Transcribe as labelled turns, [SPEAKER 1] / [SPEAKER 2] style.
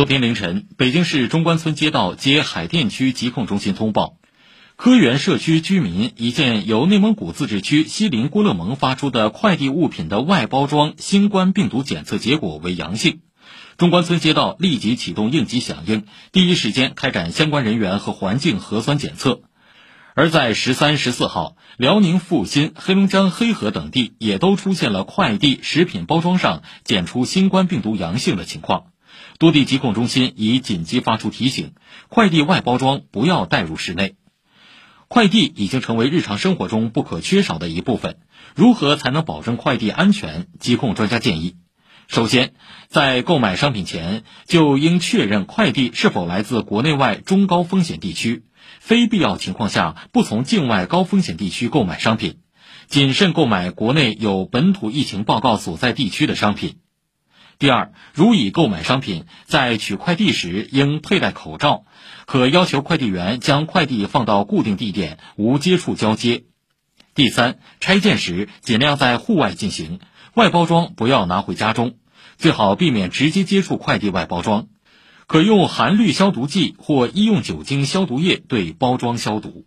[SPEAKER 1] 昨天凌晨，北京市中关村街道接海淀区疾控中心通报，科园社区居民一件由内蒙古自治区锡林郭勒盟发出的快递物品的外包装新冠病毒检测结果为阳性。中关村街道立即启动应急响应，第一时间开展相关人员和环境核酸检测。而在十三、十四号，辽宁阜新、黑龙江黑河等地也都出现了快递、食品包装上检出新冠病毒阳性的情况。多地疾控中心已紧急发出提醒：快递外包装不要带入室内。快递已经成为日常生活中不可缺少的一部分。如何才能保证快递安全？疾控专家建议：首先，在购买商品前就应确认快递是否来自国内外中高风险地区，非必要情况下不从境外高风险地区购买商品，谨慎购买国内有本土疫情报告所在地区的商品。第二，如已购买商品，在取快递时应佩戴口罩，可要求快递员将快递放到固定地点，无接触交接。第三，拆件时尽量在户外进行，外包装不要拿回家中，最好避免直接接触快递外包装，可用含氯消毒剂或医用酒精消毒液对包装消毒。